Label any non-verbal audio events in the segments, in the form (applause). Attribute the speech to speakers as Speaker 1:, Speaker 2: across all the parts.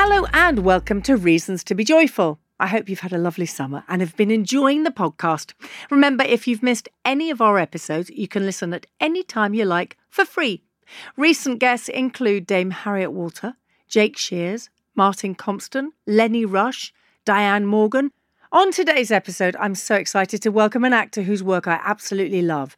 Speaker 1: Hello and welcome to Reasons to Be Joyful. I hope you've had a lovely summer and have been enjoying the podcast. Remember, if you've missed any of our episodes, you can listen at any time you like for free. Recent guests include Dame Harriet Walter, Jake Shears, Martin Compston, Lenny Rush, Diane Morgan. On today's episode, I'm so excited to welcome an actor whose work I absolutely love.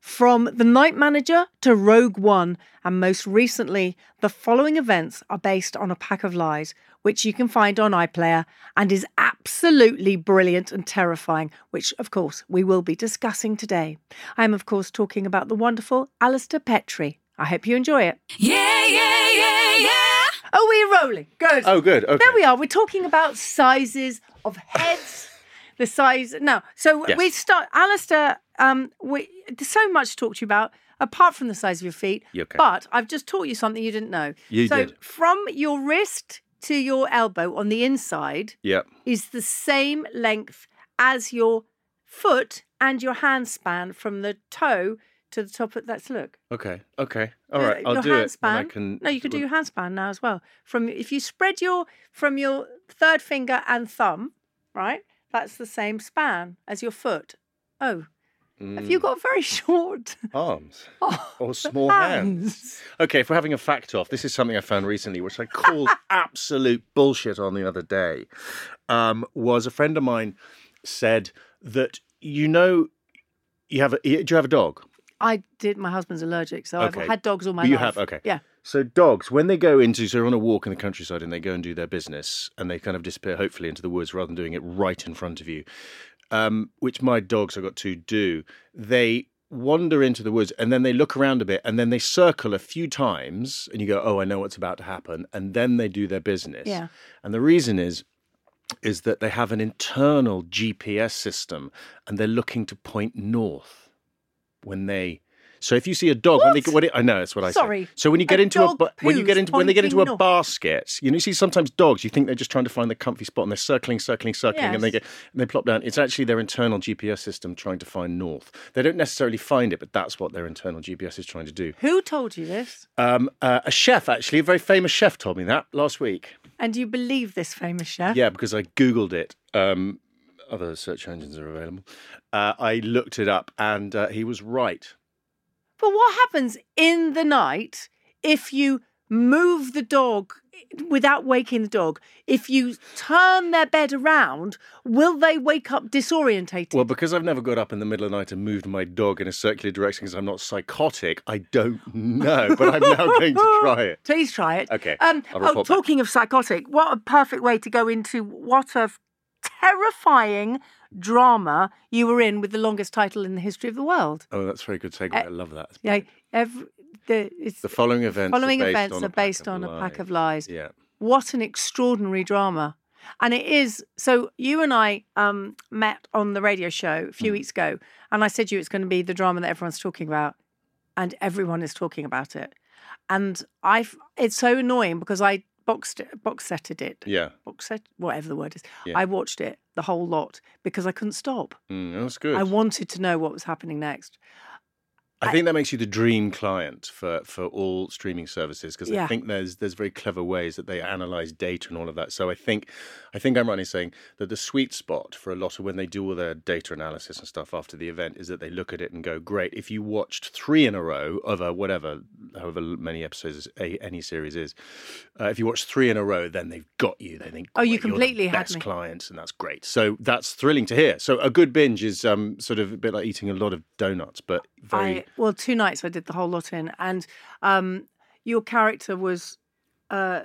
Speaker 1: From The Night Manager to Rogue One, and most recently, the following events are based on a pack of lies, which you can find on iPlayer and is absolutely brilliant and terrifying, which, of course, we will be discussing today. I am, of course, talking about the wonderful Alistair Petrie. I hope you enjoy it.
Speaker 2: Yeah, yeah, yeah, yeah.
Speaker 1: Oh, we're rolling. Good.
Speaker 3: Oh, good. Okay.
Speaker 1: There we are. We're talking about sizes of heads. The size. No. So
Speaker 3: Yes.
Speaker 1: we start. Alistair, um, we, there's so much to talk to you about, apart from the size of your feet.
Speaker 3: Okay.
Speaker 1: But I've just taught you something you didn't know.
Speaker 3: You
Speaker 1: so
Speaker 3: did.
Speaker 1: from your wrist to your elbow on the inside
Speaker 3: Yep.
Speaker 1: is the same length as your foot and your hand span from the toe to the top of let's look.
Speaker 3: Okay. Okay. All
Speaker 1: right.
Speaker 3: Right. I'll
Speaker 1: your
Speaker 3: do it. when I can.
Speaker 1: No, you can do your hand span now as well. From if you spread your from your third finger and thumb, right? That's the same span as your foot. Oh, have you
Speaker 3: Mm,
Speaker 1: got very (laughs) short
Speaker 3: arms (laughs)
Speaker 1: oh,
Speaker 3: or small hands? Okay. If we're having a fact off, this is something I found recently, which I called (laughs) absolute bullshit on the other day. Um, was a friend of mine said that you know you have a do you have a dog?
Speaker 1: I did. My husband's allergic, so
Speaker 3: Okay.
Speaker 1: I've had dogs all my
Speaker 3: You
Speaker 1: life.
Speaker 3: You have, okay.
Speaker 1: Yeah.
Speaker 3: So dogs, when they go into, so they're on a walk in the countryside and they go and do their business and they kind of disappear, hopefully, into the woods rather than doing it right in front of you, um, which my dogs, I got to do. They wander into the woods and then they look around a bit and then they circle a few times and you go, oh, I know what's about to happen. And then they do their business.
Speaker 1: Yeah.
Speaker 3: And the reason is, is that they have an internal GPS system and they're looking to point north when they. So if you see a dog, when they
Speaker 1: What?
Speaker 3: when it, I know that's what I
Speaker 1: Sorry.
Speaker 3: said. So when you get
Speaker 1: A
Speaker 3: into a when you get into when they get into a
Speaker 1: north.
Speaker 3: basket, you know, you see sometimes dogs, you think they're just trying to find the comfy spot and they're circling, circling, circling, and they get and they plop down. It's actually their internal GPS system trying to find north. They don't necessarily find it, but that's what their internal GPS is trying to do.
Speaker 1: Who told you this?
Speaker 3: Um, uh, a chef, actually, a very famous chef, told me that last week.
Speaker 1: And do you believe this famous chef?
Speaker 3: Yeah, because I googled it. Um, other search engines are available. Uh, I looked it up, and uh, he was right.
Speaker 1: But what happens in the night if you move the dog without waking the dog? If you turn their bed around, will they wake up disorientated?
Speaker 3: Well, because I've never got up in the middle of the night and moved my dog in a circular direction because I'm not psychotic, I don't know. But I'm now (laughs) going to try it.
Speaker 1: Please try it.
Speaker 3: Okay,
Speaker 1: Um, oh,
Speaker 3: report back.
Speaker 1: talking of psychotic, what a perfect way to go into what a terrifying drama you were in with the longest title in the history of the world.
Speaker 3: Oh, that's a very good segue.
Speaker 1: Uh,
Speaker 3: I love that.
Speaker 1: Yeah, every, the, it's,
Speaker 3: The following events.
Speaker 1: following
Speaker 3: are based
Speaker 1: events
Speaker 3: on
Speaker 1: are
Speaker 3: a pack
Speaker 1: based
Speaker 3: of
Speaker 1: on a pack
Speaker 3: lies.
Speaker 1: of lies.
Speaker 3: Yeah.
Speaker 1: What an extraordinary drama. And it is so you and I um, met on the radio show a few weeks ago, and I said to you it's going to be the drama that everyone's talking about, and everyone is talking about it. And I, it's so annoying because I boxed it, box setted it,
Speaker 3: Yeah.
Speaker 1: box set, whatever the word is.
Speaker 3: Yeah.
Speaker 1: I watched it the whole lot because I couldn't stop.
Speaker 3: Mm, that's good.
Speaker 1: I wanted to know what was happening next.
Speaker 3: I think that makes you the dream client for, for all streaming services because
Speaker 1: Yeah.
Speaker 3: I think there's there's very clever ways that they analyze data and all of that. So I think I think I'm right in saying that the sweet spot for a lot of when they do all their data analysis and stuff after the event is that they look at it and go, great. If you watched three in a row of a whatever, however many episodes a, any series is, uh, if you watch three in a row, then they've got you. They think,
Speaker 1: Oh, you
Speaker 3: "Great, you're the
Speaker 1: completely had
Speaker 3: best
Speaker 1: me."
Speaker 3: clients, and that's great. So that's thrilling to hear. So a good binge is um, sort of a bit like eating a lot of donuts, but very.
Speaker 1: I well, two nights I did the whole lot in, and um, your character was uh,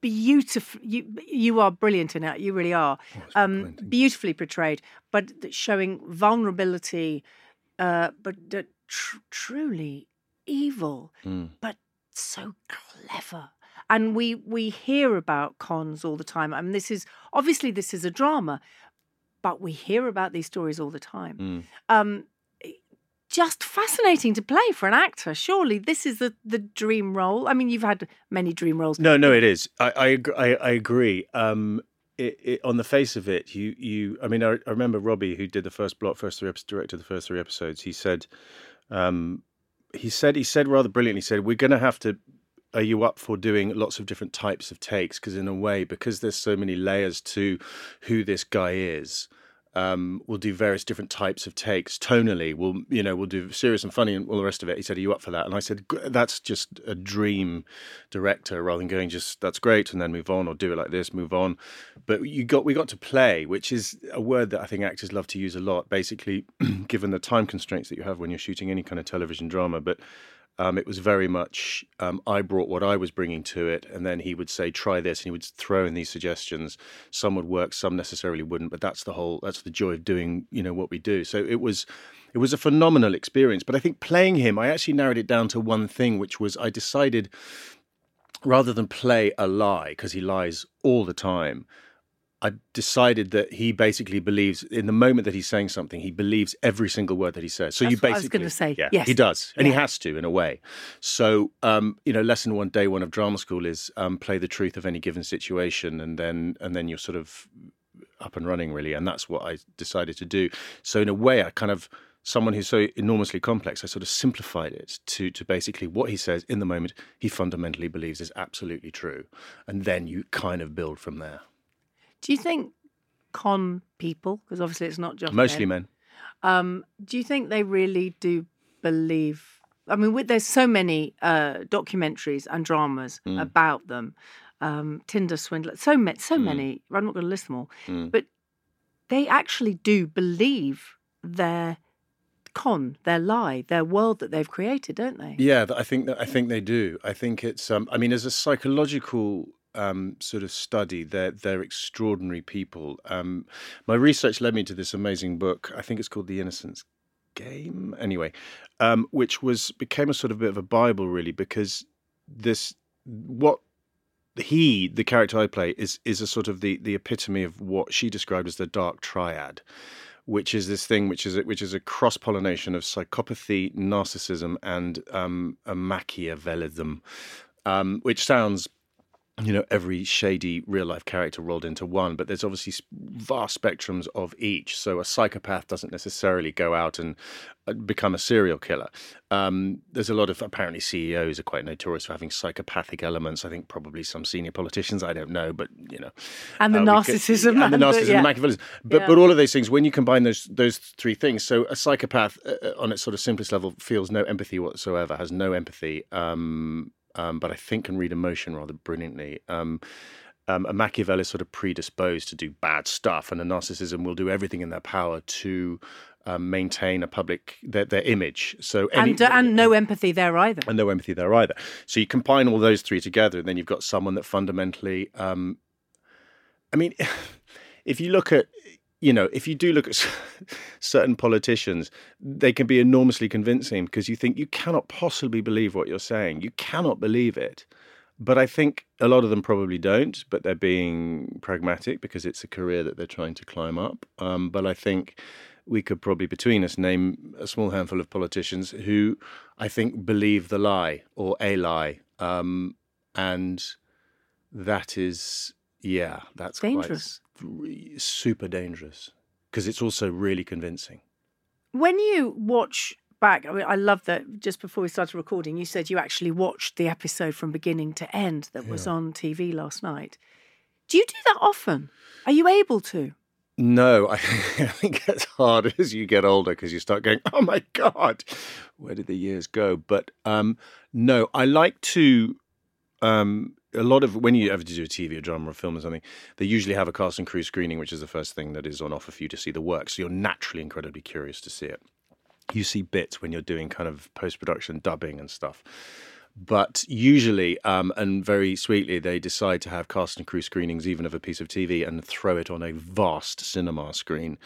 Speaker 1: beautiful. You you are brilliant in it. You really are. Um, beautifully portrayed, but showing vulnerability, uh, but tr- truly evil,
Speaker 3: Mm.
Speaker 1: but so clever. And we we hear about cons all the time. I mean, this is obviously this is a drama, but we hear about these stories all the time.
Speaker 3: Mm.
Speaker 1: Um, just fascinating to play for an actor. Surely this is the the dream role. I mean, you've had many dream roles.
Speaker 3: No, no, it is. I I, I, agree. Um, it, it, on the face of it, you you. I mean, I, I remember Robbie, who did the first block, first three episodes, directed the first three episodes. He said, um, he said, he said rather brilliantly. He said, "We're going to have to." Are you up for doing lots of different types of takes? Because in a way, because there's so many layers to who this guy is, um, we'll do various different types of takes. Tonally, we'll you know we'll do serious and funny and all the rest of it. He said, "Are you up for that?" And I said, "That's just a dream director, rather than going just that's great and then move on, or do it like this, move on." But you got we got to play, which is a word that I think actors love to use a lot. Basically, (clears throat) given the time constraints that you have when you're shooting any kind of television drama, but um, it was very much um, I brought what I was bringing to it, and then he would say, "Try this," and he would throw in these suggestions. Some would work, some necessarily wouldn't, but that's the whole. That's the joy of doing, you know, what we do. So it was, it was a phenomenal experience. But I think playing him, I actually narrowed it down to one thing, which was I decided rather than play a lie because he lies all the time. I decided that he basically believes in the moment that he's saying something, he believes every single word that he says. So you
Speaker 1: That's what I was
Speaker 3: basically,
Speaker 1: gonna say.
Speaker 3: yeah,
Speaker 1: Yes.
Speaker 3: he does, and
Speaker 1: Yeah.
Speaker 3: he has to in a way. So, um, you know, lesson one, day one of drama school is um, play the truth of any given situation, and then and then you're sort of up and running really, and that's what I decided to do. So in a way, I kind of someone who's so enormously complex, I sort of simplified it to to basically what he says in the moment. He fundamentally believes is absolutely true, and then you kind of build from there.
Speaker 1: Do you think con people, because obviously it's not just
Speaker 3: Mostly
Speaker 1: men,
Speaker 3: men.
Speaker 1: Um, do you think they really do believe? I mean, with, there's so many uh, documentaries and dramas
Speaker 3: Mm.
Speaker 1: about them. Um, Tinder swindler, so many, so
Speaker 3: Mm.
Speaker 1: many. I'm not going to list them all,
Speaker 3: Mm.
Speaker 1: but they actually do believe their con, their lie, their world that they've created, don't they?
Speaker 3: Yeah, I think that I think they do. I think it's. Um, I mean, as a psychological um, sort of study, they're they're extraordinary people. Um, my research led me to this amazing book. I think it's called The Innocence Game. Anyway, um, which was became a sort of bit of a bible, really, because this what he, the character I play, is is a sort of the the epitome of what she described as the dark triad which is this thing which is a, which is a cross pollination of psychopathy, narcissism, and um, a Machiavellism, um, which sounds. You know, every shady real life character rolled into one, but there's obviously vast spectrums of each. So a psychopath doesn't necessarily go out and uh, become a serial killer. Um, there's a lot of apparently CEOs are quite notorious for having psychopathic elements. I think probably some senior politicians. I don't know, but you know,
Speaker 1: And the
Speaker 3: uh, we could-
Speaker 1: narcissism
Speaker 3: and the
Speaker 1: and the-
Speaker 3: narcissism,
Speaker 1: yeah.
Speaker 3: Machiavellism. But
Speaker 1: Yeah.
Speaker 3: but all of those things, when you combine those those three things, so a psychopath uh, uh, on its sort of simplest level feels no empathy whatsoever, has no empathy, um, um, but I think can read emotion rather brilliantly. Um, um, a Machiavelli is sort of predisposed to do bad stuff, and a narcissism will do everything in their power to um, maintain a public their, their image. So any,
Speaker 1: and uh, and no empathy there either.
Speaker 3: and no empathy there either. So you combine all those three together, and then you've got someone that fundamentally, um, I mean, (laughs) if you look at, you know, if you do look at (laughs) certain politicians, they can be enormously convincing because you think you cannot possibly believe what you're saying. You cannot believe it. But I think a lot of them probably don't, but they're being pragmatic because it's a career that they're trying to climb up. Um, but I think we could probably, between us, name a small handful of politicians who I think believe the lie or a lie. Um, and that is, yeah, that's
Speaker 1: Dangerous.
Speaker 3: quite super dangerous because it's also really convincing.
Speaker 1: When you watch back. I mean, I love that. Just before we started recording, you said you actually watched the episode from beginning to end that was on TV last night. Do you do that often? Are you able to?
Speaker 3: No, (laughs) I, think it's harder as you get older because you start going, "Oh my god, where did the years go?" But um, no, I like to. Um, a lot of when you ever do a TV or drama or film or something, they usually have a cast and crew screening, which is the first thing that is on offer for you to see the work. So you're naturally incredibly curious to see it. You see bits when you're doing kind of post production dubbing and stuff. But usually, um, and very sweetly, they decide to have cast and crew screenings even of a piece of TV and throw it on a vast cinema screen,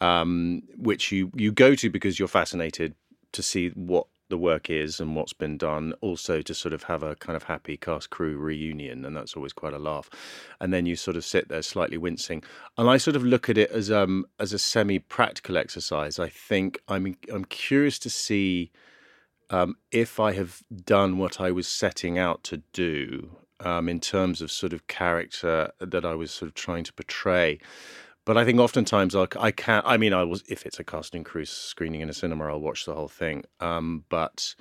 Speaker 3: um, which you, you go to because you're fascinated to see what the work is and what's been done. Also, to sort of have a kind of happy cast crew reunion, and that's always quite a laugh. And then you sort of sit there slightly wincing, and I sort of look at it as um as a semi practical exercise. I think I'm I'm curious to see um, if I have done what I was setting out to do um, in terms of sort of character that I was sort of trying to portray. But I think oftentimes I'll, I can't. I mean, I was if it's a casting crew screening in a cinema, I'll watch the whole thing. Um, but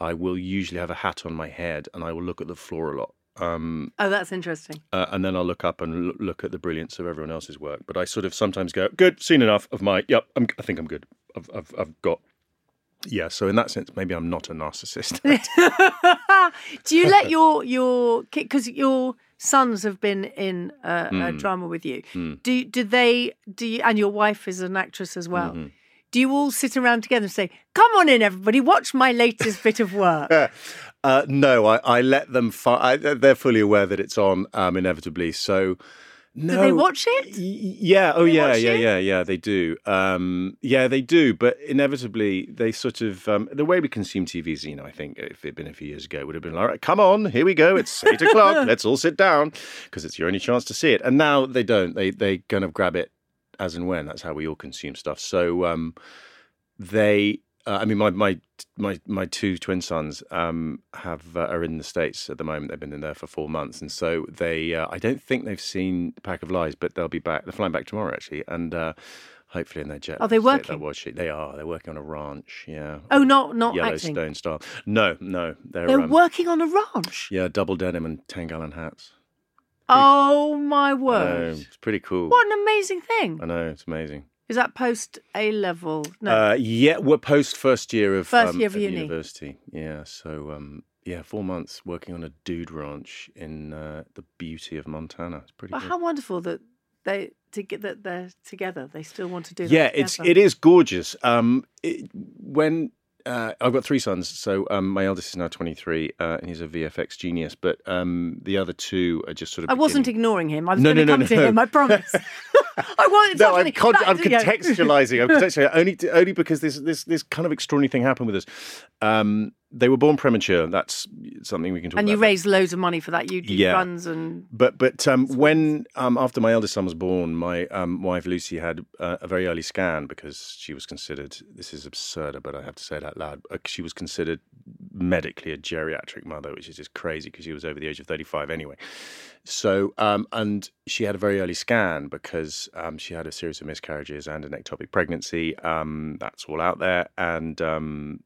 Speaker 3: I will usually have a hat on my head and I will look at the floor a lot. Um,
Speaker 1: Oh, that's interesting.
Speaker 3: uh, and then I'll look up and l- look at the brilliance of everyone else's work. But I sort of sometimes go, "Good, seen enough of my. Yep, I'm, I think I'm good. I've, I've, I've got." Yeah, so in that sense, maybe I'm not a narcissist. (laughs)
Speaker 1: Do you let your your because your sons have been in a,
Speaker 3: Hmm.
Speaker 1: a drama with you? Do do they do you, and your wife is an actress as well?
Speaker 3: Mm-hmm.
Speaker 1: Do you all sit around together and say, "Come on in, everybody, watch my latest bit of work"? (laughs)
Speaker 3: uh, no, I, I let them. Fi- I, they're fully aware that it's on, um, inevitably. So, no,
Speaker 1: Do they watch it?
Speaker 3: Yeah. Oh, yeah, yeah, yeah, yeah. They do. Um, yeah, they do. But inevitably, they sort of um, the way we consume TV is, you know, I think if it'd been a few years ago, would have been like, all right, come on, here we go. It's (laughs) eight o'clock. Let's all sit down because it's your only chance to see it. And now they don't. They they kind of grab it as and when. That's how we all consume stuff. So um, they. Uh, I mean, my my my my two twin sons um, have uh, are in the states at the moment. They've been in there for four months, and so they. Uh, I don't think they've seen Pack of Lies, but they'll be back. They're flying back tomorrow, actually, and uh, hopefully in their jet.
Speaker 1: Are they working?
Speaker 3: It. They are. They're working on a ranch. Yeah.
Speaker 1: Oh, not not acting.
Speaker 3: Yellowstone style. No, no. They're,
Speaker 1: They're
Speaker 3: um,
Speaker 1: working on a ranch.
Speaker 3: yeah, double denim and ten gallon hats.
Speaker 1: Oh my
Speaker 3: I know,
Speaker 1: word!
Speaker 3: it's pretty cool.
Speaker 1: What an amazing thing!
Speaker 3: I know it's amazing.
Speaker 1: Is that post A level? No.
Speaker 3: Uh, yeah, we're post first year of
Speaker 1: First
Speaker 3: um,
Speaker 1: year of uni.
Speaker 3: university. Yeah, so um, yeah, four months working on a dude ranch in uh, the beauty of Montana. It's pretty.
Speaker 1: But
Speaker 3: good.
Speaker 1: how wonderful that they to get that they're together. They still want to do that.
Speaker 3: yeah, it's
Speaker 1: together.
Speaker 3: it is gorgeous. Um, it, when uh, I've got three sons, so um, my eldest is now twenty three, uh, and he's a VFX genius. But um, the other two are just sort of.
Speaker 1: I wasn't ignoring him. I was
Speaker 3: No,
Speaker 1: going
Speaker 3: no,
Speaker 1: to
Speaker 3: no,
Speaker 1: come to
Speaker 3: no.
Speaker 1: him. I promise. (laughs) (laughs) I wanted
Speaker 3: No, I'm, con- I'm contextualizing. I'm (laughs) contextualizing only to, only because this this this kind of extraordinary thing happened with us. Um, they were born premature. That's something we can talk
Speaker 1: And
Speaker 3: about.
Speaker 1: And you raised loads of money for that. You did
Speaker 3: Yeah.
Speaker 1: runs and
Speaker 3: But but um, when um, after my eldest son was born, my um, wife Lucy had uh, a very early scan because she was considered. This is absurd, but I have to say it out loud. uh, She was considered medically a geriatric mother, which is just crazy because she was over the age of thirty-five anyway. So um, and she had a very early scan because um, she had a series of miscarriages and an ectopic pregnancy. Um, that's all out there, and um,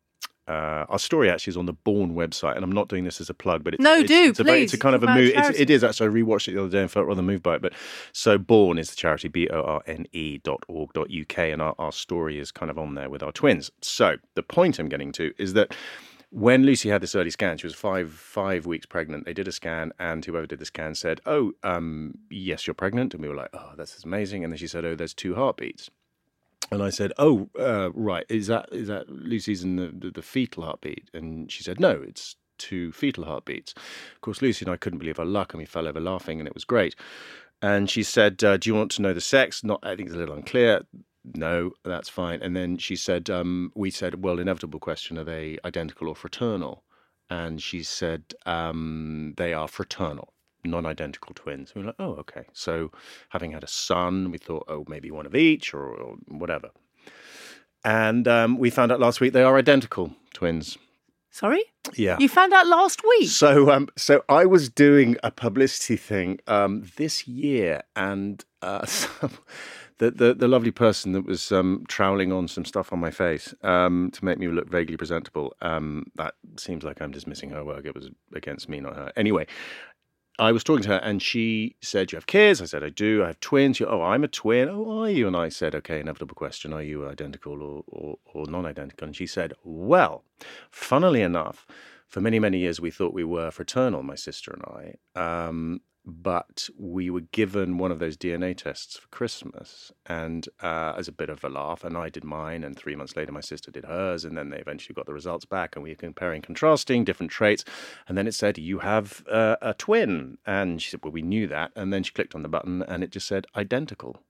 Speaker 3: uh, our story actually is on the Borne website, and I'm not doing this as a plug, but it's,
Speaker 1: No,
Speaker 3: it's,
Speaker 1: do,
Speaker 3: it's a, very- it's a
Speaker 1: please.
Speaker 3: kind of a move. It's, it is actually. I rewatched it the other day and felt rather moved by it. But so Borne is the charity, B O R N E dot org dot UK, and our, our story is kind of on there with our twins. So the point I'm getting to is that when Lucy had this early scan, she was five five weeks pregnant. They did a scan, and whoever did the scan said, "Oh, um, yes, you're pregnant." And we were like, "Oh, that's amazing." And then she said, "Oh, there's two heartbeats." And I said, "Oh, uh, right. Is that is that Lucy's in the, the, the fetal heartbeat?" And she said, "No, it's two fetal heartbeats." Of course, Lucy and I couldn't believe our luck, and we fell over laughing, and it was great. And she said, uh, "Do you want to know the sex?" Not, I think it's a little unclear. No, that's fine. And then she said, um, "We said, well, inevitable question: Are they identical or fraternal?" And she said, um, "They are fraternal." Non-identical twins. We were like, oh, okay. So, having had a son, we thought, oh, maybe one of each, or, or whatever. And um, we found out last week they are identical twins.
Speaker 1: sorry,
Speaker 3: Yeah.
Speaker 1: you found out last week.
Speaker 3: So, um, so I was doing a publicity thing um, this year, and uh, (laughs) some, the, the the lovely person that was um, troweling on some stuff on my face um, to make me look vaguely presentable. Um, that seems like I'm dismissing her work. It was against me, not her. Anyway, I was talking to her and she said, You have kids? I said, I do. I have twins. Oh, I'm a twin. Oh, are you? And I said, Okay, inevitable question. Are you identical or, or, or non identical? And she said, Well, funnily enough, for many, many years we thought we were fraternal, my sister and I. Um, but we were given one of those DNA tests for Christmas, and uh, as a bit of a laugh, and I did mine, and three months later my sister did hers, and then they eventually got the results back, and we were comparing, contrasting different traits, and then it said you have uh, a twin, and she said, well, we knew that, and then she clicked on the button, and it just said identical.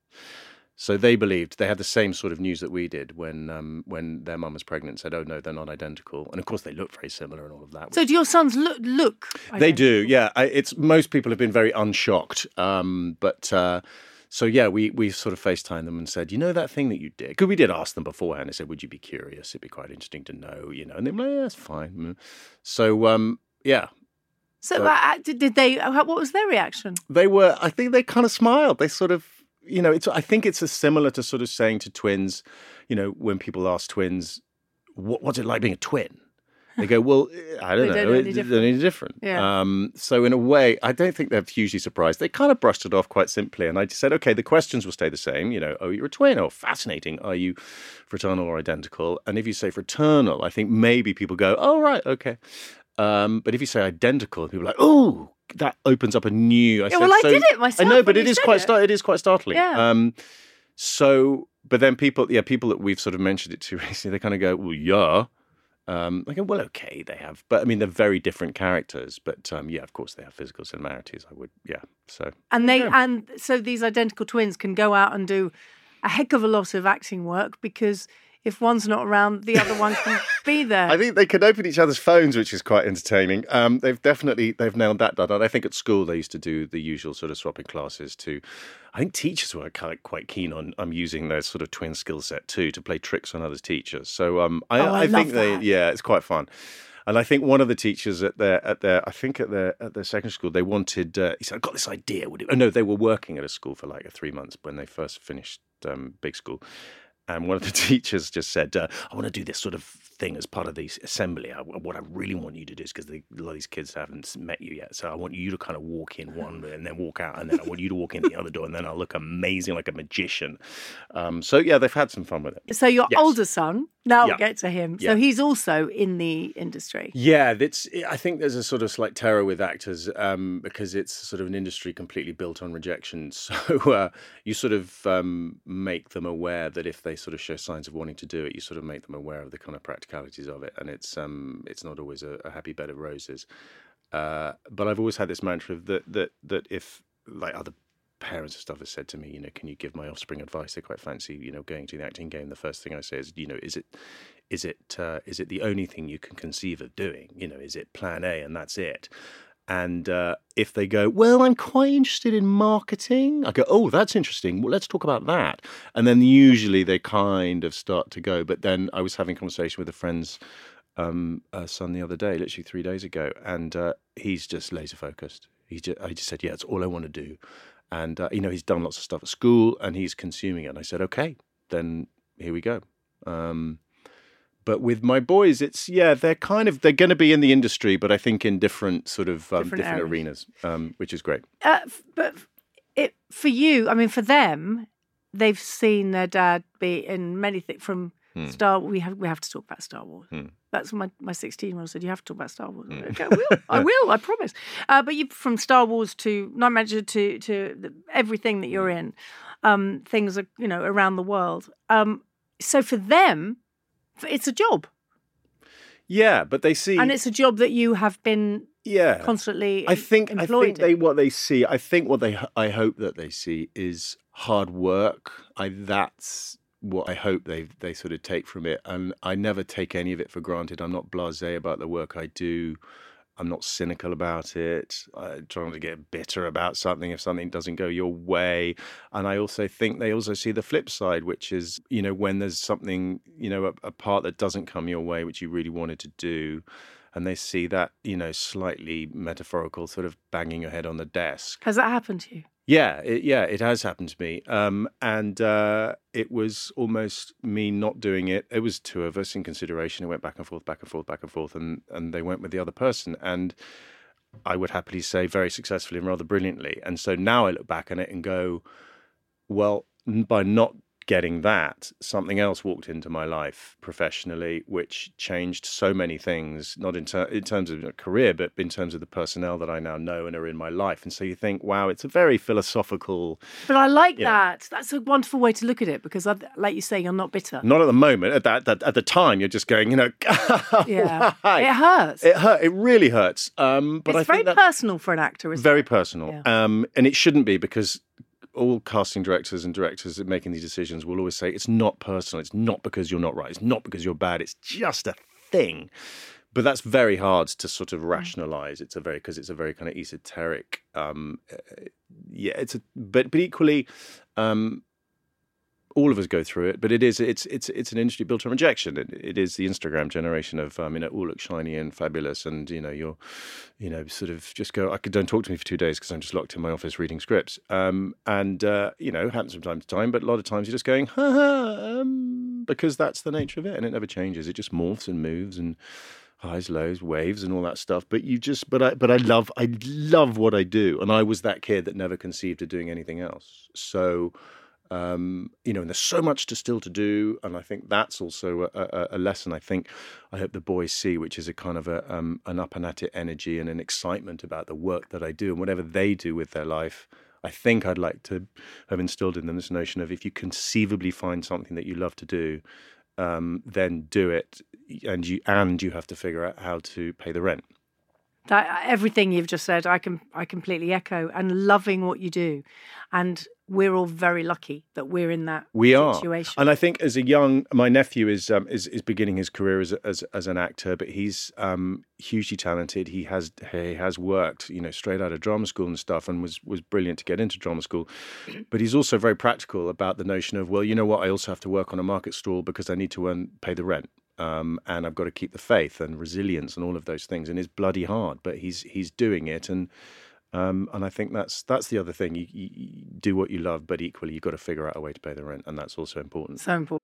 Speaker 3: So they believed they had the same sort of news that we did when um, when their mum was pregnant. Said, "Oh no, they're not identical," and of course they look very similar and all of that.
Speaker 1: So do your sons look look?
Speaker 3: They do, yeah. I, it's most people have been very unshocked, um, but uh, so yeah, we we sort of FaceTime them and said, you know that thing that you did, because we did ask them beforehand. I said, would you be curious? It'd be quite interesting to know, you know. And they were like, yeah, that's fine. Mm. So um, yeah,
Speaker 1: So
Speaker 3: But-
Speaker 1: uh, did, did they? uh, What was their reaction?
Speaker 3: they were. I think they kind of smiled. They sort of, you know, it's. I think it's as similar to sort of saying to twins, you know, when people ask twins, what, what's it like being a twin? (laughs) They go, well, I don't know.
Speaker 1: don't any
Speaker 3: It's- They're any different.
Speaker 1: Yeah.
Speaker 3: Um, so in a way, I don't think they're hugely surprised. They kind of brushed it off quite simply, and I just said, okay, the questions will stay the same. You know, oh, you're a twin. Oh, fascinating. Are you fraternal or identical? And if you say fraternal, I think maybe people go, oh, right, okay. Um, but if you say identical, people are like, oh, that opens up a new. I
Speaker 1: Yeah,
Speaker 3: said,
Speaker 1: well, I
Speaker 3: so-
Speaker 1: did it myself
Speaker 3: I know, but it is quite
Speaker 1: it.
Speaker 3: sta- it is quite startling.
Speaker 1: Yeah.
Speaker 3: Um, so, but then people, yeah, people that we've sort of mentioned it to (laughs) recently, they kind of go, well, yeah. Um, I go, well, okay, they have, but I mean, they're very different characters. But um, yeah, of course, they have physical similarities. I would, yeah. So
Speaker 1: And they and so these identical twins can go out and do a heck of a lot of acting work because if one's not around, the other one can (laughs) be there.
Speaker 3: I think they can open each other's phones, which is quite entertaining. Um, they've definitely they've nailed that down. And I think at school they used to do the usual sort of swapping classes too. I think teachers were quite quite keen on um, using their sort of twin skill set too to play tricks on other teachers. So um, I,
Speaker 1: Oh, I
Speaker 3: think
Speaker 1: love
Speaker 3: they
Speaker 1: that.
Speaker 3: yeah, it's quite fun. And I think one of the teachers at their at their I think at their at their secondary school they wanted uh, he said I've got this idea. Would it? Oh no, they were working at a school for like three months when they first finished um, big school. And one of the (laughs) teachers just said, uh, "I want to do this sort of thing as part of the assembly. I, what I really want you to do is because a lot of these kids haven't met you yet, so I want you to kind of walk in (laughs) one and then walk out, and then I want you to walk in the other door, and then I'll look amazing like a magician." Um, so yeah, they've had some fun with it.
Speaker 1: so your
Speaker 3: Yes.
Speaker 1: older son, now
Speaker 3: Yeah.
Speaker 1: we'll get to him.
Speaker 3: Yeah.
Speaker 1: So he's also in the industry.
Speaker 3: Yeah, that's. I think there's a sort of slight terror with actors um, because it's sort of an industry completely built on rejection. (laughs) So uh, you sort of um, make them aware that if they sort of show signs of wanting to do it, you sort of make them aware of the kind of practicalities of it, and it's um, it's not always a, a happy bed of roses. Uh, but I've always had this mantra of that that that if like other parents and stuff have said to me, you know, can you give my offspring advice? They quite fancy, you know, going to the acting game. The first thing I say is, you know, is it is it uh, is it the only thing you can conceive of doing? You know, is it plan A and that's it? And uh, if they go, well, I'm quite interested in marketing, I go, oh, that's interesting. Well, let's talk about that. And then usually they kind of start to go. But then I was having a conversation with a friend's um, uh, son the other day, literally three days ago, and uh, he's just laser focused. He just, I just said, yeah, it's all I want to do. And, uh, you know, he's done lots of stuff at school and he's consuming it. And I said, okay, then here we go. Um, but with my boys, it's yeah, they're kind of they're going to be in the industry, but I think in different sort of um,
Speaker 1: Different
Speaker 3: different, arenas, um, which is great.
Speaker 1: Uh, but it for you, I mean, for them, they've seen their dad be in many things from
Speaker 3: Hmm.
Speaker 1: Star. We have we have to talk about Star Wars.
Speaker 3: Hmm.
Speaker 1: That's my my sixteen year old said you have to talk about Star Wars. I Okay, I will. I (laughs) will. I promise. Uh, but you from Star Wars to Night Manager to to the, everything that you're in, um, things are you know around the world. Um, so for them, it's a job,
Speaker 3: Yeah, but they see,
Speaker 1: and it's a job that you have been
Speaker 3: yeah.
Speaker 1: constantly.
Speaker 3: I think I think
Speaker 1: in.
Speaker 3: they what they see. I think what they I hope that they see is hard work. I that's what I hope they they sort of take from it. And I never take any of it for granted. I'm not blasé about the work I do. I'm not cynical about it. I'm trying to get bitter about something if something doesn't go your way. And I also think they also see the flip side, which is, you know, when there's something, you know, a, a part that doesn't come your way, which you really wanted to do, and they see that you know slightly metaphorical sort of banging your head on the desk.
Speaker 1: Has that happened to you?
Speaker 3: Yeah, it, yeah, it has happened to me, um, and uh, it was almost me not doing it. It was two of us in consideration. It went back and forth, back and forth, back and forth, and and they went with the other person, and I would happily say very successfully and rather brilliantly. And so now I look back on it and go, well, by not getting that, something else walked into my life professionally, which changed so many things, not in, ter- in terms of a career, but in terms of the personnel that I now know and are in my life. And so you think, wow, it's a very philosophical,
Speaker 1: But I like
Speaker 3: Yeah.
Speaker 1: that. That's a wonderful way to look at it because, I- like you say, you're not bitter.
Speaker 3: not at the moment, at that, that at the time, you're just going, you know, (laughs)
Speaker 1: Yeah,
Speaker 3: why?
Speaker 1: it hurts.
Speaker 3: It hurt. It really hurts. Um, but
Speaker 1: it's
Speaker 3: I
Speaker 1: very personal for an actor, isn't
Speaker 3: very
Speaker 1: it?
Speaker 3: personal um, and it shouldn't be because all casting directors and directors making these decisions will always say it's not personal. It's not because you're not right. It's not because you're bad. It's just a thing. But that's very hard to sort
Speaker 1: Mm.
Speaker 3: of rationalize. It's a very because it's a very kind of esoteric um uh, yeah it's a but but equally um all of us go through it, but it is it's it's it's an industry built on rejection. It, it is the Instagram generation of um, you know all look shiny and fabulous, and you know you're you know sort of just go. I could don't talk to me for two days because I'm just locked in my office reading scripts. Um, and uh, you know happens from time to time, but a lot of times you're just going ha ha um, because that's the nature of it, and it never changes. It just morphs and moves and highs, lows, waves, and all that stuff. But you just, but I, but I love, I love what I do, and I was that kid that never conceived of doing anything else. So, um, you know, and there's so much to still to do, and I think that's also a, a, a lesson. I think I hope the boys see, which is a kind of a um, an up and at it energy and an excitement about the work that I do and whatever they do with their life. I think I'd like to have instilled in them this notion of if you conceivably find something that you love to do, um, then do it, and you and you have to figure out how to pay the rent.
Speaker 1: That, everything you've just said, I can I completely echo. And loving what you do, and we're all very lucky that we're in that
Speaker 3: We are,
Speaker 1: situation.
Speaker 3: and I think as a young, my nephew is um, is is beginning his career as as as an actor, but he's um, hugely talented. He has he has worked, you know, straight out of drama school and stuff, and was was brilliant to get into drama school. But he's also very practical about the notion of, well, you know what, I also have to work on a market stall because I need to earn pay the rent. Um, and I've got to keep the faith and resilience and all of those things, and it's bloody hard. But he's he's doing it, and um, and I think that's that's the other thing. You, you, you do what you love, but equally you've got to figure out a way to pay the rent, and that's also important.
Speaker 1: so important.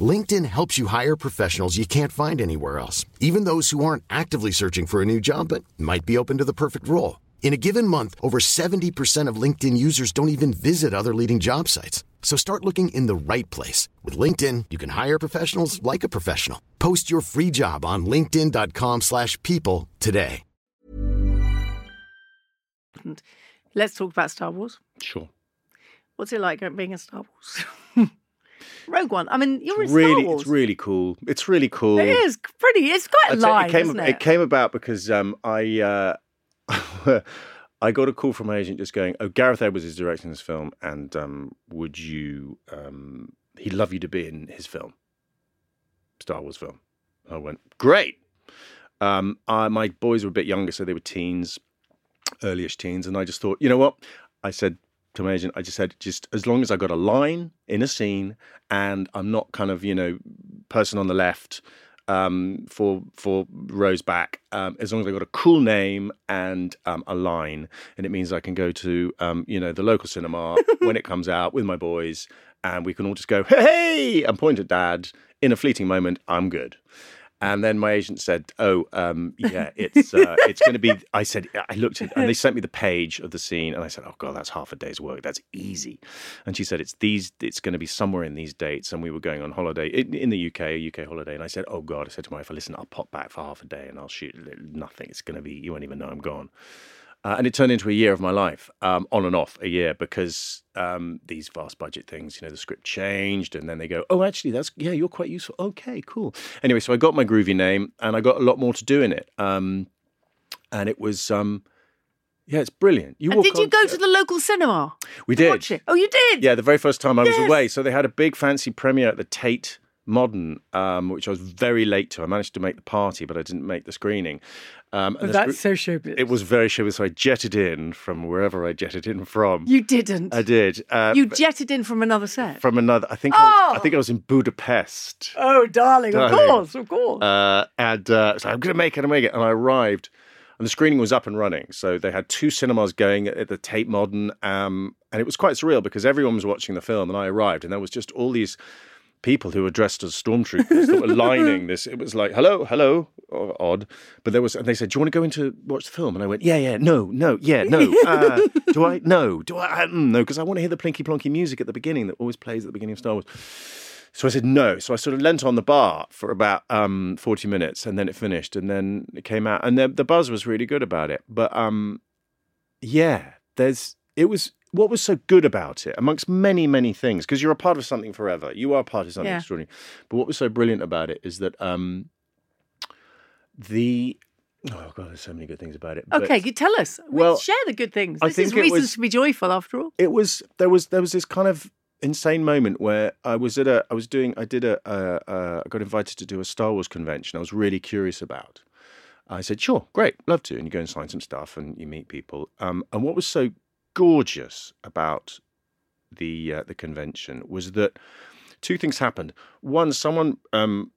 Speaker 4: LinkedIn helps you hire professionals you can't find anywhere else, even those who aren't actively searching for a new job but might be open to the perfect role. In a given month, over 70% of LinkedIn users don't even visit other leading job sites. So start looking in the right place. With LinkedIn, you can hire professionals like a professional. Post your free job on linkedin.com/people slash people today.
Speaker 1: Let's talk about Star Wars.
Speaker 3: Sure.
Speaker 1: What's it like being a Star Wars? (laughs) Rogue One. I mean, you're in
Speaker 3: really, it's really cool. It's really cool.
Speaker 1: It is pretty. It's quite live,
Speaker 3: it came,
Speaker 1: isn't it?
Speaker 3: came about because um, I uh, (laughs) I got a call from my agent just going, "Oh, Gareth Edwards is directing this film, and um, would you? Um, he'd love you to be in his film, Star Wars film." I went, "Great." Um, I, my boys were a bit younger, so they were teens, earlyish teens, and I just thought, you know what? I said to my agent, I just said, just as long as I got a line in a scene, and I'm not kind of, you know, person on the left um, for for rows back, um, as long as I got a cool name and um, a line, and it means I can go to, um, you know, the local cinema (laughs) when it comes out with my boys, and we can all just go, hey, and point at dad in a fleeting moment. I'm good. And then my agent said, "Oh, um, yeah, it's uh, (laughs) it's going to be." I said, "I looked at," and they sent me the page of the scene, and I said, "Oh God, that's half a day's work. That's easy." And she said, "It's these. It's going to be somewhere in these dates." And we were going on holiday in, in the UK, a UK holiday, and I said, "Oh God," I said to my wife, "Listen, I'll pop back for half a day and I'll shoot nothing. It's going to be you won't even know I'm gone." Uh, and it turned into a year of my life, um, on and off a year, because um, these vast budget things, you know, the script changed, and then they go, "Oh, actually, that's yeah, you're quite useful." Okay, cool. Anyway, so I got my groovy name, and I got a lot more to do in it, um, and it was, um, yeah, it's brilliant. You
Speaker 1: And did you
Speaker 3: on-
Speaker 1: go to the local cinema?
Speaker 3: We did.
Speaker 1: Watch it? Oh, you did?
Speaker 3: Yeah, the very first time I was
Speaker 1: Yes.
Speaker 3: away. So they had a big fancy premiere at the Tate Modern, um, which I was very late to. I managed to make the party, but I didn't make the screening. Um,
Speaker 1: Oh, that's so showbiz.
Speaker 3: It was very showbiz. So I jetted in from wherever I jetted in from.
Speaker 1: You didn't.
Speaker 3: I did. Uh,
Speaker 1: you jetted in from another set.
Speaker 3: from another. I think. I, was, I
Speaker 1: Oh!
Speaker 3: think I was in Budapest.
Speaker 1: oh, darling, of course, of course.
Speaker 3: Uh, and uh, so I'm going to make it, I'm going to make it. And I arrived, and the screening was up and running. So they had two cinemas going at the Tate Modern, um, and it was quite surreal because everyone was watching the film, and I arrived, and there was just all these people who were dressed as stormtroopers that were lining (laughs) this. It was like, hello, hello, odd. But there was, and they said, do you want to go in to watch the film? And I went, yeah, yeah, no, no, yeah, no. (laughs) Uh, do I? No. Do I? Uh, mm, no, because I want to hear the plinky plonky music at the beginning that always plays at the beginning of Star Wars. So I said no. So I sort of leant on the bar for about um, 40 minutes and then it finished and then it came out. And the, the buzz was really good about it. But um, yeah, there's, it was, what was so good about it, amongst many, many things, because you're a part of something forever. You are part of something
Speaker 1: Yeah.
Speaker 3: extraordinary. But what was so brilliant about it is that um, the, oh God, there's so many good things about it. but-
Speaker 1: okay, you tell us.
Speaker 3: well,
Speaker 1: share the good things. This is reasons
Speaker 3: was-
Speaker 1: to be joyful, after all.
Speaker 3: it was there was there was this kind of insane moment where I was at a I was doing I did a, a, a I got invited to do a Star Wars convention I was really curious about. I said sure, great, love to, and you go and sign some stuff and you meet people. Um, and what was so gorgeous about the uh, the convention was that two things happened. One, someone um,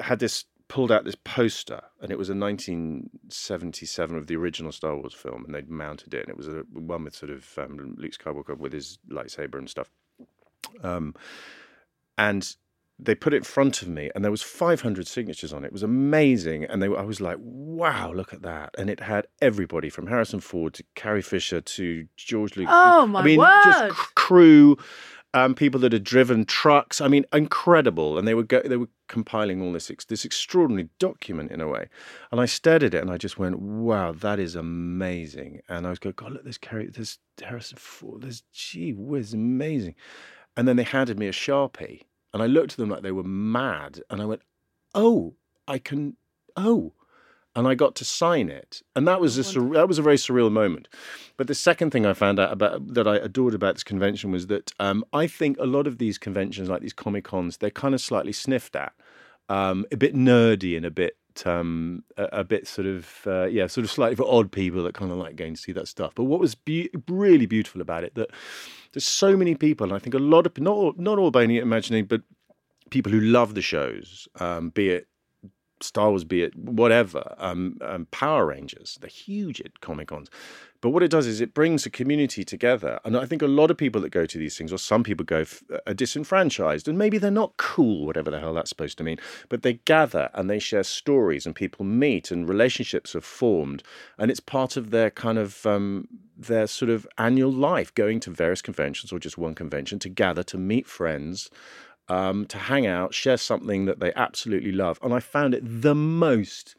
Speaker 3: had this pulled out this poster, and it was a 1977 of the original Star Wars film, and they'd mounted it, and it was a one with sort of um, Luke Skywalker with his lightsaber and stuff. Um, and they put it in front of me, and there was 500 signatures on it. It was amazing, and they, I was like, "Wow, look at that!" And it had everybody from Harrison Ford to Carrie Fisher to George Lucas.
Speaker 1: Oh, my
Speaker 3: I mean,
Speaker 1: word.
Speaker 3: just c- crew, um, people that had driven trucks. I mean, incredible. And they were go- they were compiling all this ex- this extraordinary document in a way. And I stared at it, and I just went, "Wow, that is amazing." And I was going, "God, look, there's Carrie, there's Harrison Ford, there's gee whiz, amazing." And then they handed me a sharpie, and I looked at them like they were mad, and I went, "Oh, I can, oh." And I got to sign it, and that was a sur- that was a very surreal moment. But the second thing I found out about that I adored about this convention was that um, I think a lot of these conventions, like these comic cons, they're kind of slightly sniffed at, um, a bit nerdy and a bit um, a, a bit sort of uh, yeah, sort of slightly for odd people that kind of like going to see that stuff. But what was be- really beautiful about it that there's so many people, and I think a lot of not all, not all any imagining, but people who love the shows, um, be it Star Wars, be it whatever, um, um, Power Rangers, they're huge at Comic Cons. But what it does is it brings a community together. And I think a lot of people that go to these things, or some people go, f- are disenfranchised, and maybe they're not cool, whatever the hell that's supposed to mean. But they gather and they share stories, and people meet, and relationships are formed. And it's part of their kind of um, their sort of annual life, going to various conventions or just one convention to gather, to meet friends um, to hang out, share something that they absolutely love. And I found it the most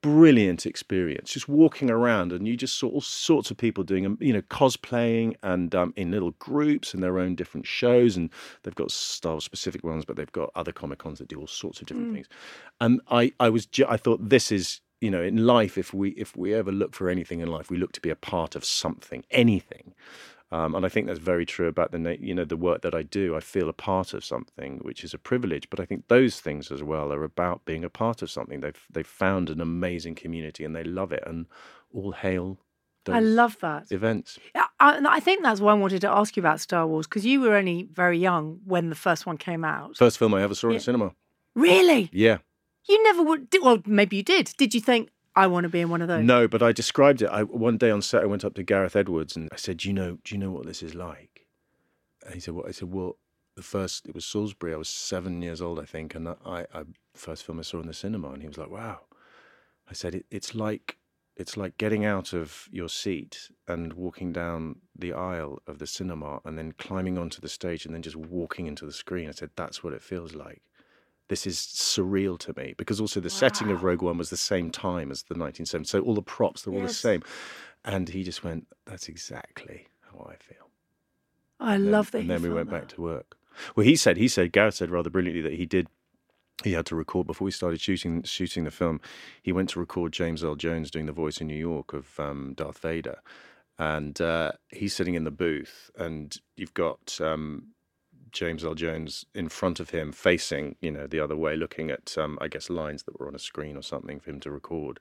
Speaker 3: brilliant experience just walking around and you just saw all sorts of people doing um, you know cosplaying and um, in little groups and their own different shows and they've got style specific ones but they've got other comic cons that do all sorts of different things. And i i was ju- i thought this is you know in life if we if we ever look for anything in life we look to be a part of something anything um, and I think that's very true about the you know the work that I do. I feel a part of something, which is a privilege. But I think those things as well are about being a part of something. They've they've found an amazing community and they love it. And all hail those
Speaker 1: I love that.
Speaker 3: events.
Speaker 1: Yeah, I, I think that's why I wanted to ask you about Star Wars because you were only very young when the first one came out.
Speaker 3: First film I ever saw in
Speaker 1: Yeah.
Speaker 3: a cinema.
Speaker 1: Really?
Speaker 3: Yeah.
Speaker 1: You never would. Well, maybe you did. Did you think I want to be in one of those?
Speaker 3: No, but I described it. I one day on set, I went up to Gareth Edwards and I said, "Do you know? Do you know what this is like?" And he said, "What?" I said, "Well, the first it was Salisbury. I was seven years old, I think, and I, I first film I saw in the cinema." And he was like, "Wow." I said, it, "It's like." It's like getting out of your seat and walking down the aisle of the cinema and then climbing onto the stage and then just walking into the screen. I said, that's what it feels like. This is surreal to me because also the setting of Rogue One was the same time as the 1970s. So all the props, they're all the same. And he just went, that's exactly how I feel.
Speaker 1: I
Speaker 3: And then-
Speaker 1: love that.
Speaker 3: And
Speaker 1: he
Speaker 3: then we went back to work. Well, he said, he said, Gareth said rather brilliantly that he did. He had to record before we started shooting shooting the film. He went to record James Earl Jones doing the voice in New York of um, Darth Vader, and uh, he's sitting in the booth, and you've got um, James Earl Jones in front of him, facing you know the other way, looking at um, I guess lines that were on a screen or something for him to record.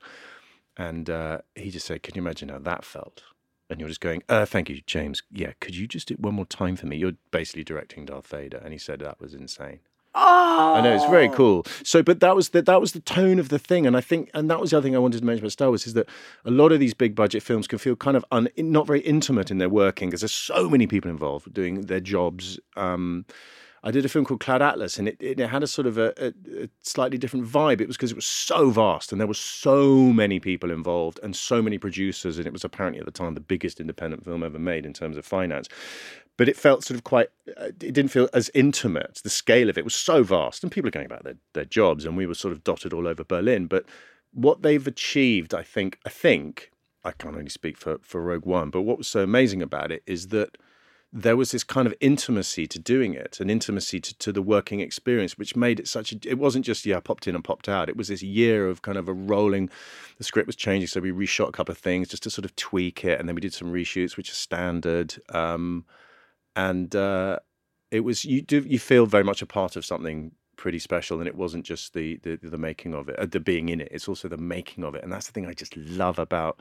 Speaker 3: And uh, he just said, "Can you imagine how that felt?" And you're just going, uh, "Thank you, James. Yeah, could you just do it one more time for me?" You're basically directing Darth Vader, and he said that was insane.
Speaker 1: Oh,
Speaker 3: I know it's very cool. So, but that was the that was the tone of the thing, and I think, and that was the other thing I wanted to mention about Star Wars is that a lot of these big budget films can feel kind of un, not very intimate in their working because there's so many people involved doing their jobs. Um, I did a film called Cloud Atlas, and it, it had a sort of a, a, a slightly different vibe. It was because it was so vast, and there were so many people involved, and so many producers, and it was apparently at the time the biggest independent film ever made in terms of finance but it felt sort of quite uh, it didn't feel as intimate the scale of it was so vast and people are going about their, their jobs and we were sort of dotted all over berlin but what they've achieved i think i think i can't only speak for, for rogue one but what was so amazing about it is that there was this kind of intimacy to doing it an intimacy to, to the working experience which made it such a it wasn't just yeah I popped in and popped out. It was this year of kind of a rolling the script was changing so we reshot a couple of things just to sort of tweak it and then we did some reshoots which are standard um, and uh, it was you do you feel very much a part of something pretty special and it wasn't just the the, the making of it uh, the being in it it's also the making of it. And that's the thing i just love about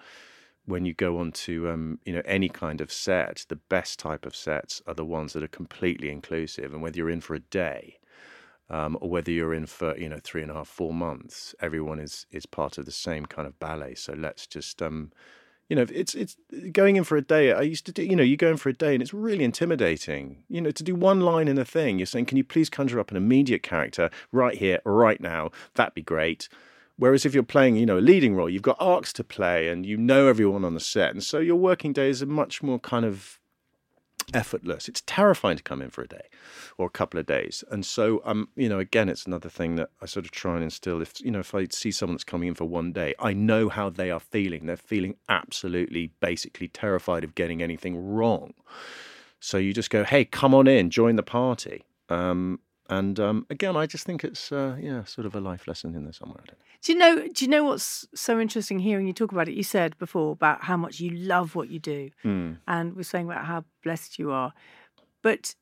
Speaker 3: when you go on to um, you know any kind of set the best type of sets are the ones that are completely inclusive. And whether you're in for a day um, or whether you're in for you know three and a half four months everyone is is part of the same kind of ballet. So let's just um, you know it's it's going in for a day. I used to do you know you go in for a day and it's really intimidating. You know to do one line in a thing you're saying can you please conjure up an immediate character right here right now? That'd be great. Whereas if you're playing you know a leading role you've got arcs to play and you know everyone on the set. And so your working days are much more kind of effortless. It's terrifying to come in for a day or a couple of days. And so um you know again it's another thing that i sort of try and instill. If you know if i see someone that's coming in for one day i know how they are feeling. They're feeling absolutely basically terrified of getting anything wrong. So you just go hey come on in join the party. Um and um, again, I just think it's uh, yeah, sort of a life lesson in there somewhere. I don't know.
Speaker 1: Do you know? Do you know what's so interesting hearing you talk about it? You said before about how much you love what you do, and we're saying about how blessed you are. But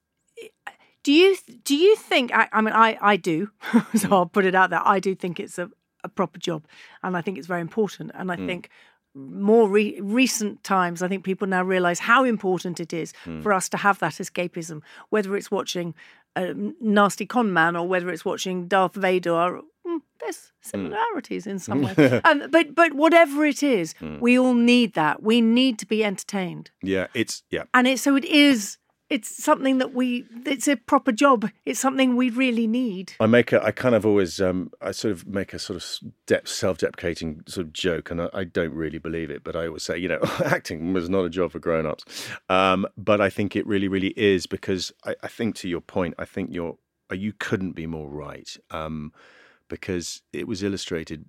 Speaker 1: do you do you think? I, I mean, I I do. (laughs) so I'll put it out there. I do think it's a, a proper job, and I think it's very important. And I think more re- recent times, I think people now realise how important it is for us to have that escapism, whether it's watching a nasty con man or whether it's watching Darth Vader. Or, mm, there's similarities in some way, (laughs) um, but but whatever it is, we all need that. We need to be entertained,
Speaker 3: Yeah, it's yeah,
Speaker 1: and it so it is. It's something that we. It's a proper job. It's something we really need.
Speaker 3: I make a, I kind of always, um, I sort of make a sort of de- self-deprecating sort of joke, and I, I don't really believe it, but I always say, you know, (laughs) acting was not a job for grown-ups, um, but I think it really, really is because I, I think to your point, I think you're, you couldn't be more right, um, because it was illustrated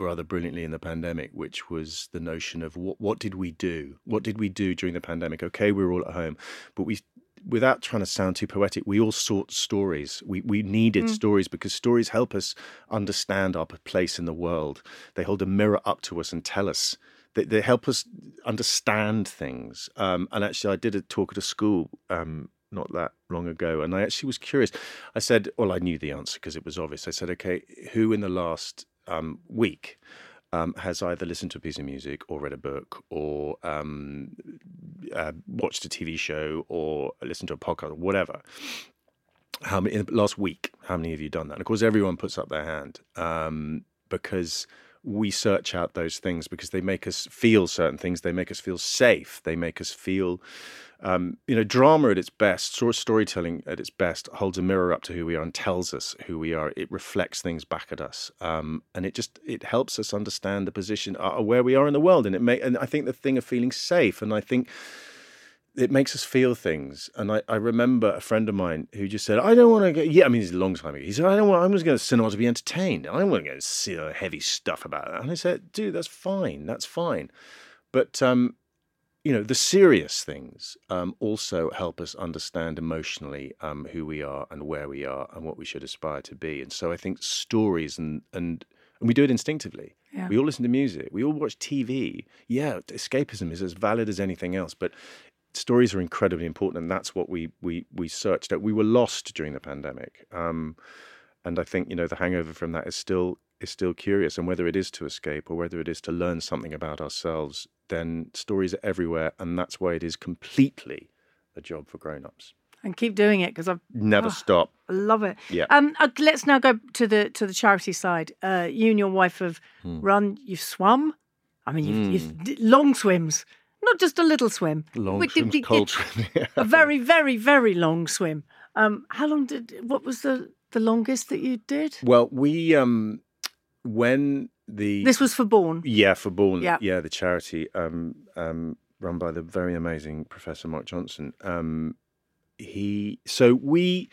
Speaker 3: rather brilliantly in the pandemic, which was the notion of what what did we do? What did we do during the pandemic? Okay, we were all at home, but we without trying to sound too poetic, we all sought stories. We we needed stories because stories help us understand our place in the world. They hold a mirror up to us and tell us. They, they help us understand things. Um, and actually, I did a talk at a school um, not that long ago, and I actually was curious. I said, well, I knew the answer because it was obvious. I said, okay, who in the last um, week um, has either listened to a piece of music or read a book or um, uh, watched a TV show or listened to a podcast or whatever. How many in the last week? How many of you done that? And of course, everyone puts up their hand um, because we search out those things because they make us feel certain things. They make us feel safe. They make us feel, um, you know, drama at its best, stor- storytelling at its best holds a mirror up to who we are and tells us who we are. It reflects things back at us, um, and it just it helps us understand the position uh, where we are in the world. And it may, and I think the thing of feeling safe, and I think it makes us feel things. And I, I remember a friend of mine who just said, I don't want to go. Yeah, I mean, it's a long time ago. He said, I don't want, I'm just going to cinema to be entertained. I don't want to go see heavy stuff about that. And I said, dude, that's fine. That's fine. But, um, you know, the serious things um, also help us understand emotionally um, who we are and where we are and what we should aspire to be. And so I think stories and, and, and we do it instinctively.
Speaker 1: Yeah.
Speaker 3: We all listen to music. We all watch TV. Yeah, escapism is as valid as anything else, but stories are incredibly important, and that's what we we we searched out. We were lost during the pandemic, um, and I think you know the hangover from that is still is still curious. And whether it is to escape or whether it is to learn something about ourselves, then stories are everywhere, and that's why it is completely a job for grown-ups.
Speaker 1: And keep doing it because I've
Speaker 3: Never
Speaker 1: Oh.
Speaker 3: stop.
Speaker 1: I love it.
Speaker 3: Yeah.
Speaker 1: Um, uh, let's now go to the to the charity side. Uh, you and your wife have
Speaker 3: Hmm.
Speaker 1: run. You've swum. I mean, you've, you've long swims, not just a little swim.
Speaker 3: Long swims,
Speaker 1: it-
Speaker 3: cold swim. (laughs)
Speaker 1: a very, very, very long swim. Um, how long did? What was the the longest that you did?
Speaker 3: Well, we um when the
Speaker 1: This was for Borne.
Speaker 3: Yeah, for Borne.
Speaker 1: Yeah.
Speaker 3: Yeah, the charity um, um, run by the very amazing Professor Mark Johnson. Um, he so we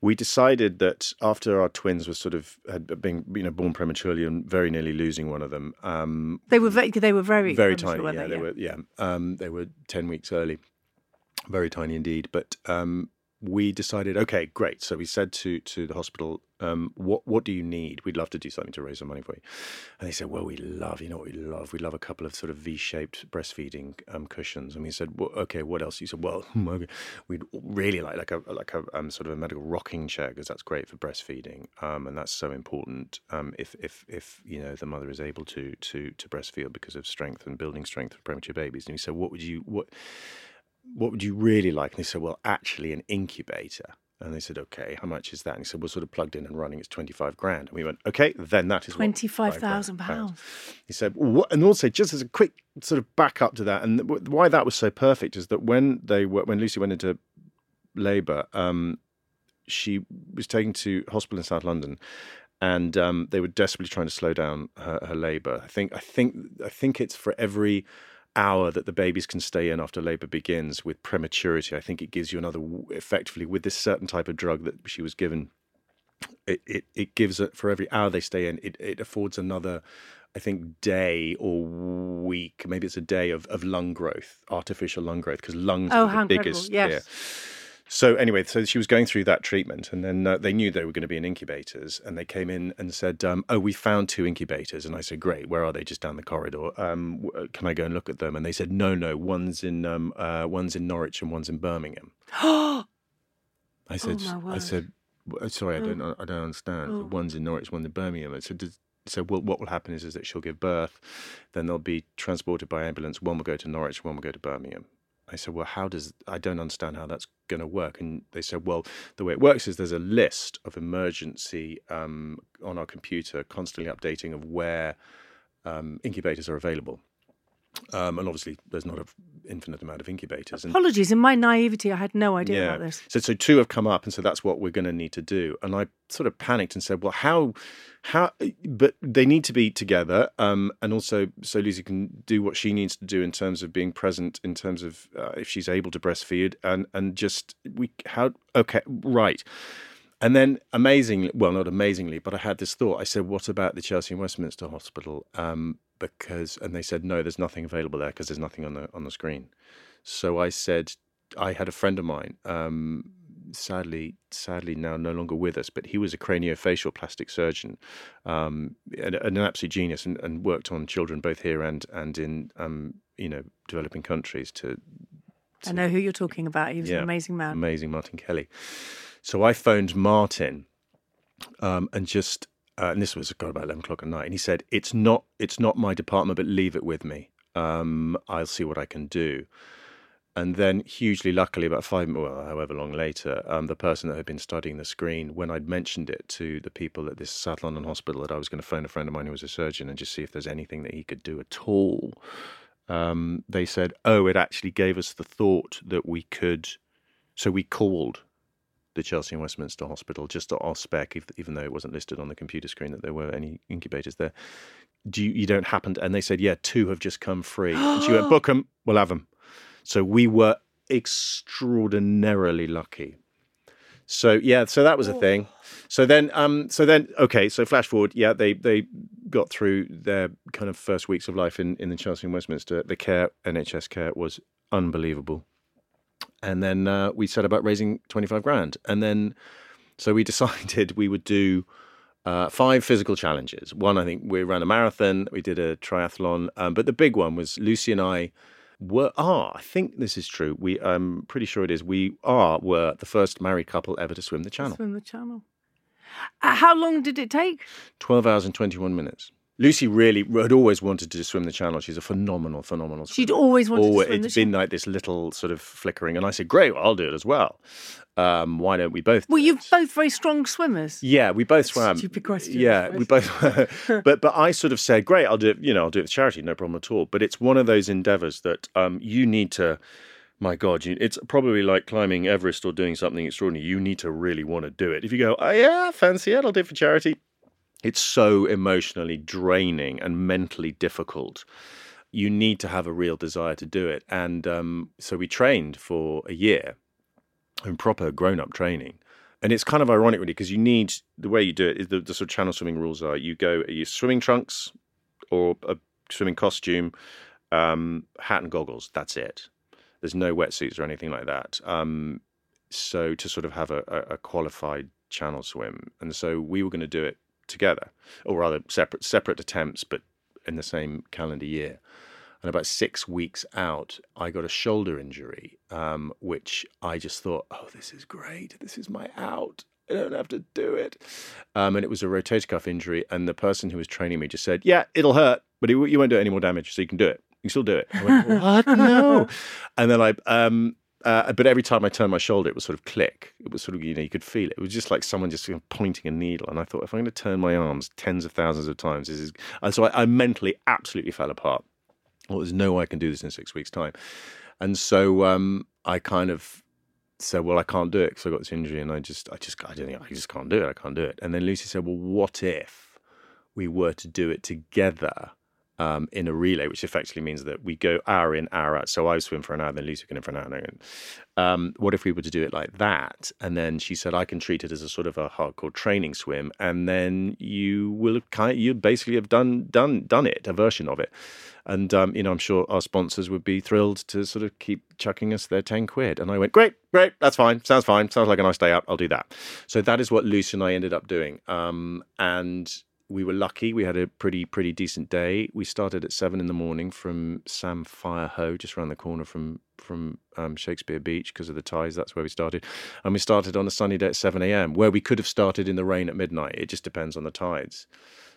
Speaker 3: we decided that after our twins were sort of had been you know born prematurely and very nearly losing one of them. Um,
Speaker 1: They were very. They were very.
Speaker 3: very tiny. Yeah,
Speaker 1: they?
Speaker 3: they were. Yeah, um, they were ten weeks early. Very tiny indeed. But um, we decided, okay, great. So we said to to the hospital, um, what what do you need? We'd love to do something to raise some money for you. And they said, well, we love, you know, what we love. We love a couple of sort of V-shaped breastfeeding um, cushions. And we said, well, okay, what else? You said, well, (laughs) we'd really like like a like a um, sort of a medical rocking chair because that's great for breastfeeding, um, and that's so important um, if if if you know the mother is able to to to breastfeed because of strength and building strength for premature babies. And we said, what would you what what would you really like? And they said, well, actually, an incubator. And they said, okay, how much is that? And he said, well, sort of plugged in and running, it's 25 grand. And we went, okay, then that is what-
Speaker 1: Twenty-five
Speaker 3: 5
Speaker 1: thousand
Speaker 3: grand
Speaker 1: pounds.
Speaker 3: He said, what, and also just as a quick sort of back up to that, and why that was so perfect is that when they were, when Lucy went into labour, um, she was taken to hospital in South London, and um, they were desperately trying to slow down her, her labour. I think, I think, I think it's for every hour that the babies can stay in after labour begins with prematurity. I think it gives you another, effectively, with this certain type of drug that she was given. It, it, it gives it for every hour they stay in, it, it affords another, I think, day or week, maybe it's a day of, of lung growth, artificial lung growth, because lungs
Speaker 1: Oh,
Speaker 3: are the biggest.
Speaker 1: yes.
Speaker 3: yeah. So anyway, so she was going through that treatment, and then uh, they knew they were going to be in incubators, and they came in and said, um, "Oh, we found two incubators." And I said, "Great, where are they? Just down the corridor. Um, w- uh, can I go and look at them?" And they said, "No, no, one's in um, uh, one's in Norwich and one's in Birmingham." (gasps) I said,
Speaker 1: Oh,
Speaker 3: "I said, sorry, I don't, I don't understand.
Speaker 1: Oh.
Speaker 3: One's in Norwich, one's in Birmingham." I said, "Does- "So what will happen is, is that she'll give birth, then they'll be transported by ambulance. One will go to Norwich, one will go to Birmingham." I said, well, how does, I don't understand how that's going to work. And they said, well, the way it works is there's a list of emergency um, on our computer, constantly updating of where um, incubators are available. Um, and obviously, there's not an infinite amount of incubators. And
Speaker 1: Apologies, in my naivety, I had no idea about this.
Speaker 3: so, so two have come up, and so that's what we're going to need to do. And I sort of panicked and said, "Well, how, how? But they need to be together, um, and also so Lucy can do what she needs to do in terms of being present, in terms of uh, if she's able to breastfeed, and and just we how okay right." And then amazingly, well, not amazingly, but I had this thought. I said, "What about the Chelsea and Westminster Hospital?" Um, because, and they said, "No, there's nothing available there because there's nothing on the on the screen." So I said, I had a friend of mine, um, sadly, sadly now no longer with us, but he was a craniofacial plastic surgeon, um, and, and an absolute genius, and, and worked on children both here and and in um, you know developing countries to
Speaker 1: I know who you're talking about. He was an amazing man.
Speaker 3: amazing Martin Kelly. So I phoned Martin, um, and just uh, and this was about eleven o'clock at night, and he said, "It's not it's not my department, but leave it with me. Um, I'll see what I can do." And then, hugely luckily, about five, well, however long later, um, the person that had been studying the screen, when I'd mentioned it to the people at this South London hospital, that I was going to phone a friend of mine who was a surgeon and just see if there's anything that he could do at all, um, they said, "Oh, it actually gave us the thought that we could." So we called the Chelsea and Westminster Hospital just to our spec, if, even though it wasn't listed on the computer screen that there were any incubators there. Do you, you don't happen to? And they said, "Yeah, two have just come free." and she went, (gasps) "Book them, we'll have them." So we were extraordinarily lucky. So yeah, so that was a thing. So then, um, so then, okay, so flash forward, yeah, they they got through their kind of first weeks of life in in the Chelsea and Westminster. The care, NHS care, was unbelievable. And then uh, we set about raising twenty five grand, and then so we (laughs) decided we would do uh, five physical challenges. One, I think we ran a marathon, we did a triathlon, um, but the big one was Lucy and I were are. I think this is true. We, I'm pretty sure it is. We are were the first married couple ever to swim the channel.
Speaker 1: Swim the channel. Uh, how long did it take?
Speaker 3: Twelve hours and twenty one minutes. Lucy really had always wanted to swim the channel. She's a phenomenal, phenomenal. swimmer.
Speaker 1: She'd always wanted to swim the
Speaker 3: It's been like this little sort of flickering, and I said, "Great, well, I'll do it as well. Um, why don't we both?"
Speaker 1: Well, you're
Speaker 3: it?"
Speaker 1: both very strong swimmers.
Speaker 3: Yeah, we both swam.
Speaker 1: Stupid question,
Speaker 3: Yeah, we both. (laughs) (laughs) but but I sort of said, great, I'll do it. You know, I'll do it with charity, no problem at all. But it's one of those endeavours that um, you need to. My God, you, it's probably like climbing Everest or doing something extraordinary. You need to really want to do it. If you go, oh yeah, fancy it, I'll do it for charity. It's so emotionally draining and mentally difficult. You need to have a real desire to do it. And um, so we trained for a year in proper grown up training. And it's kind of ironic, really, because you need the way you do it is the, the sort of channel swimming rules are you go, you swimming trunks or a swimming costume, um, hat and goggles. That's it. There's no wetsuits or anything like that. Um, so to sort of have a, a, a qualified channel swim, and so we were going to do it together, or rather separate separate attempts, but in the same calendar year. And about six weeks out, I got a shoulder injury, um, which I just thought, oh, this is great. This is my out. I don't have to do it. Um, and it was a rotator cuff injury. And the person who was training me just said, yeah, it'll hurt, but it, you won't do any more damage, so you can do it. You can still do it. I went, (laughs) what? No. And then I, um, uh, but every time I turned my shoulder, it was sort of click. It was sort of, you know, you could feel it. It was just like someone just sort of pointing a needle. And I thought, if I'm going to turn my arms tens of thousands of times, this is. And so I, I mentally absolutely fell apart. Well, there's no way I can do this in six weeks' time. And so um, I kind of said, well, I can't do it because I got this injury, and I just, I just, I don't think I just can't do it. I can't do it. And then Lucy said, well, what if we were to do it together? Um, in a relay, which effectively means that we go hour in, hour out. So I swim for an hour, then Lucy can in for an hour. And, um, what if we were to do it like that? And then she said, I can treat it as a sort of a hardcore training swim, and then you will kind, you basically have done done done it, a version of it. And um, you know, I'm sure our sponsors would be thrilled to sort of keep chucking us their ten quid. And I went, great, great, that's fine, sounds fine, sounds like a nice day out. I'll do that. So that is what Lucy and I ended up doing. Um, and we were lucky. We had a pretty pretty decent day. We started at seven in the morning from Samphire Hoe, just around the corner from from um, Shakespeare Beach because of the tides. That's where we started, and we started on a sunny day at seven a.m. Where we could have started in the rain at midnight. It just depends on the tides.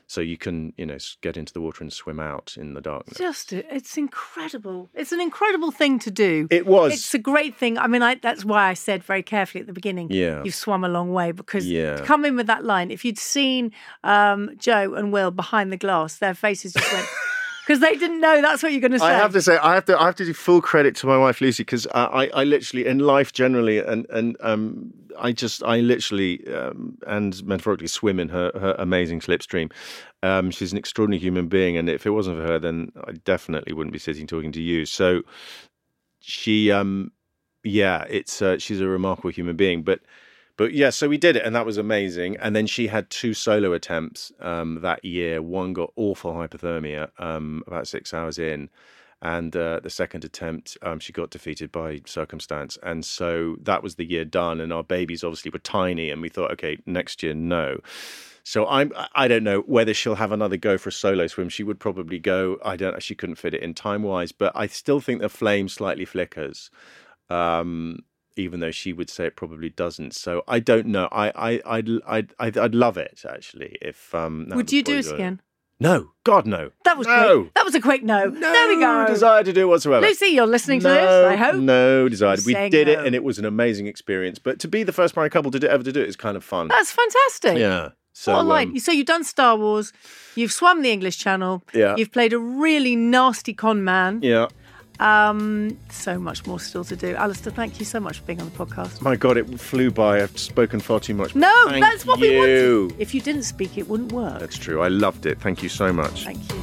Speaker 3: So you can you know get into the water and swim out in the darkness.
Speaker 1: Just, it's incredible. It's an incredible thing to do.
Speaker 3: It was.
Speaker 1: It's a great thing. I mean, I, that's why I said very carefully at the beginning.
Speaker 3: Yeah.
Speaker 1: you've swum a long way because
Speaker 3: Yeah.
Speaker 1: to come in with that line. If you'd seen um, Joe and Will behind the glass, their faces just went (laughs) because they didn't know that's what you're going to say.
Speaker 3: I have to say, I have to, I have to do full credit to my wife Lucy because I, I, I literally in life generally, and and um, I just, I literally um, and metaphorically swim in her her amazing slipstream. Um, she's an extraordinary human being, and if it wasn't for her, then I definitely wouldn't be sitting talking to you. So she, um, yeah, it's uh, she's a remarkable human being, but. But yeah, so we did it, and that was amazing. And then she had two solo attempts um, that year. One got awful hypothermia um, about six hours in, and uh, the second attempt um, she got defeated by circumstance. And so that was the year done. And our babies obviously were tiny, and we thought, okay, next year, no. So I'm I don't know whether she'll have another go for a solo swim. She would probably go. I don't. She couldn't fit it in time wise, but I still think the flame slightly flickers. Um, even though she would say it probably doesn't. So I don't know. I I I'd I'd I'd, I'd love it actually if um.
Speaker 1: Would you do it again?
Speaker 3: No, God no.
Speaker 1: That was
Speaker 3: no.
Speaker 1: quick. That was a quick no.
Speaker 3: No
Speaker 1: there we go.
Speaker 3: No desire to do it whatsoever.
Speaker 1: Lucy, you're listening to this. I hope.
Speaker 3: No desire. We did it, and it was an amazing experience. But to be the first married couple to do, ever to do it is kind of fun.
Speaker 1: That's fantastic.
Speaker 3: yeah. So
Speaker 1: what a line.
Speaker 3: um,
Speaker 1: So you've done Star Wars, you've swum the English Channel,
Speaker 3: Yeah.
Speaker 1: you've played a really nasty con man.
Speaker 3: yeah.
Speaker 1: Um, so much more still to do. Alistair, thank you so much for being on the podcast.
Speaker 3: My God, it flew by. I've spoken far too much.
Speaker 1: No,
Speaker 3: Thank
Speaker 1: that's what we
Speaker 3: you.
Speaker 1: wanted. If you didn't speak, it wouldn't work.
Speaker 3: That's true. I loved it. Thank you so much.
Speaker 1: Thank you.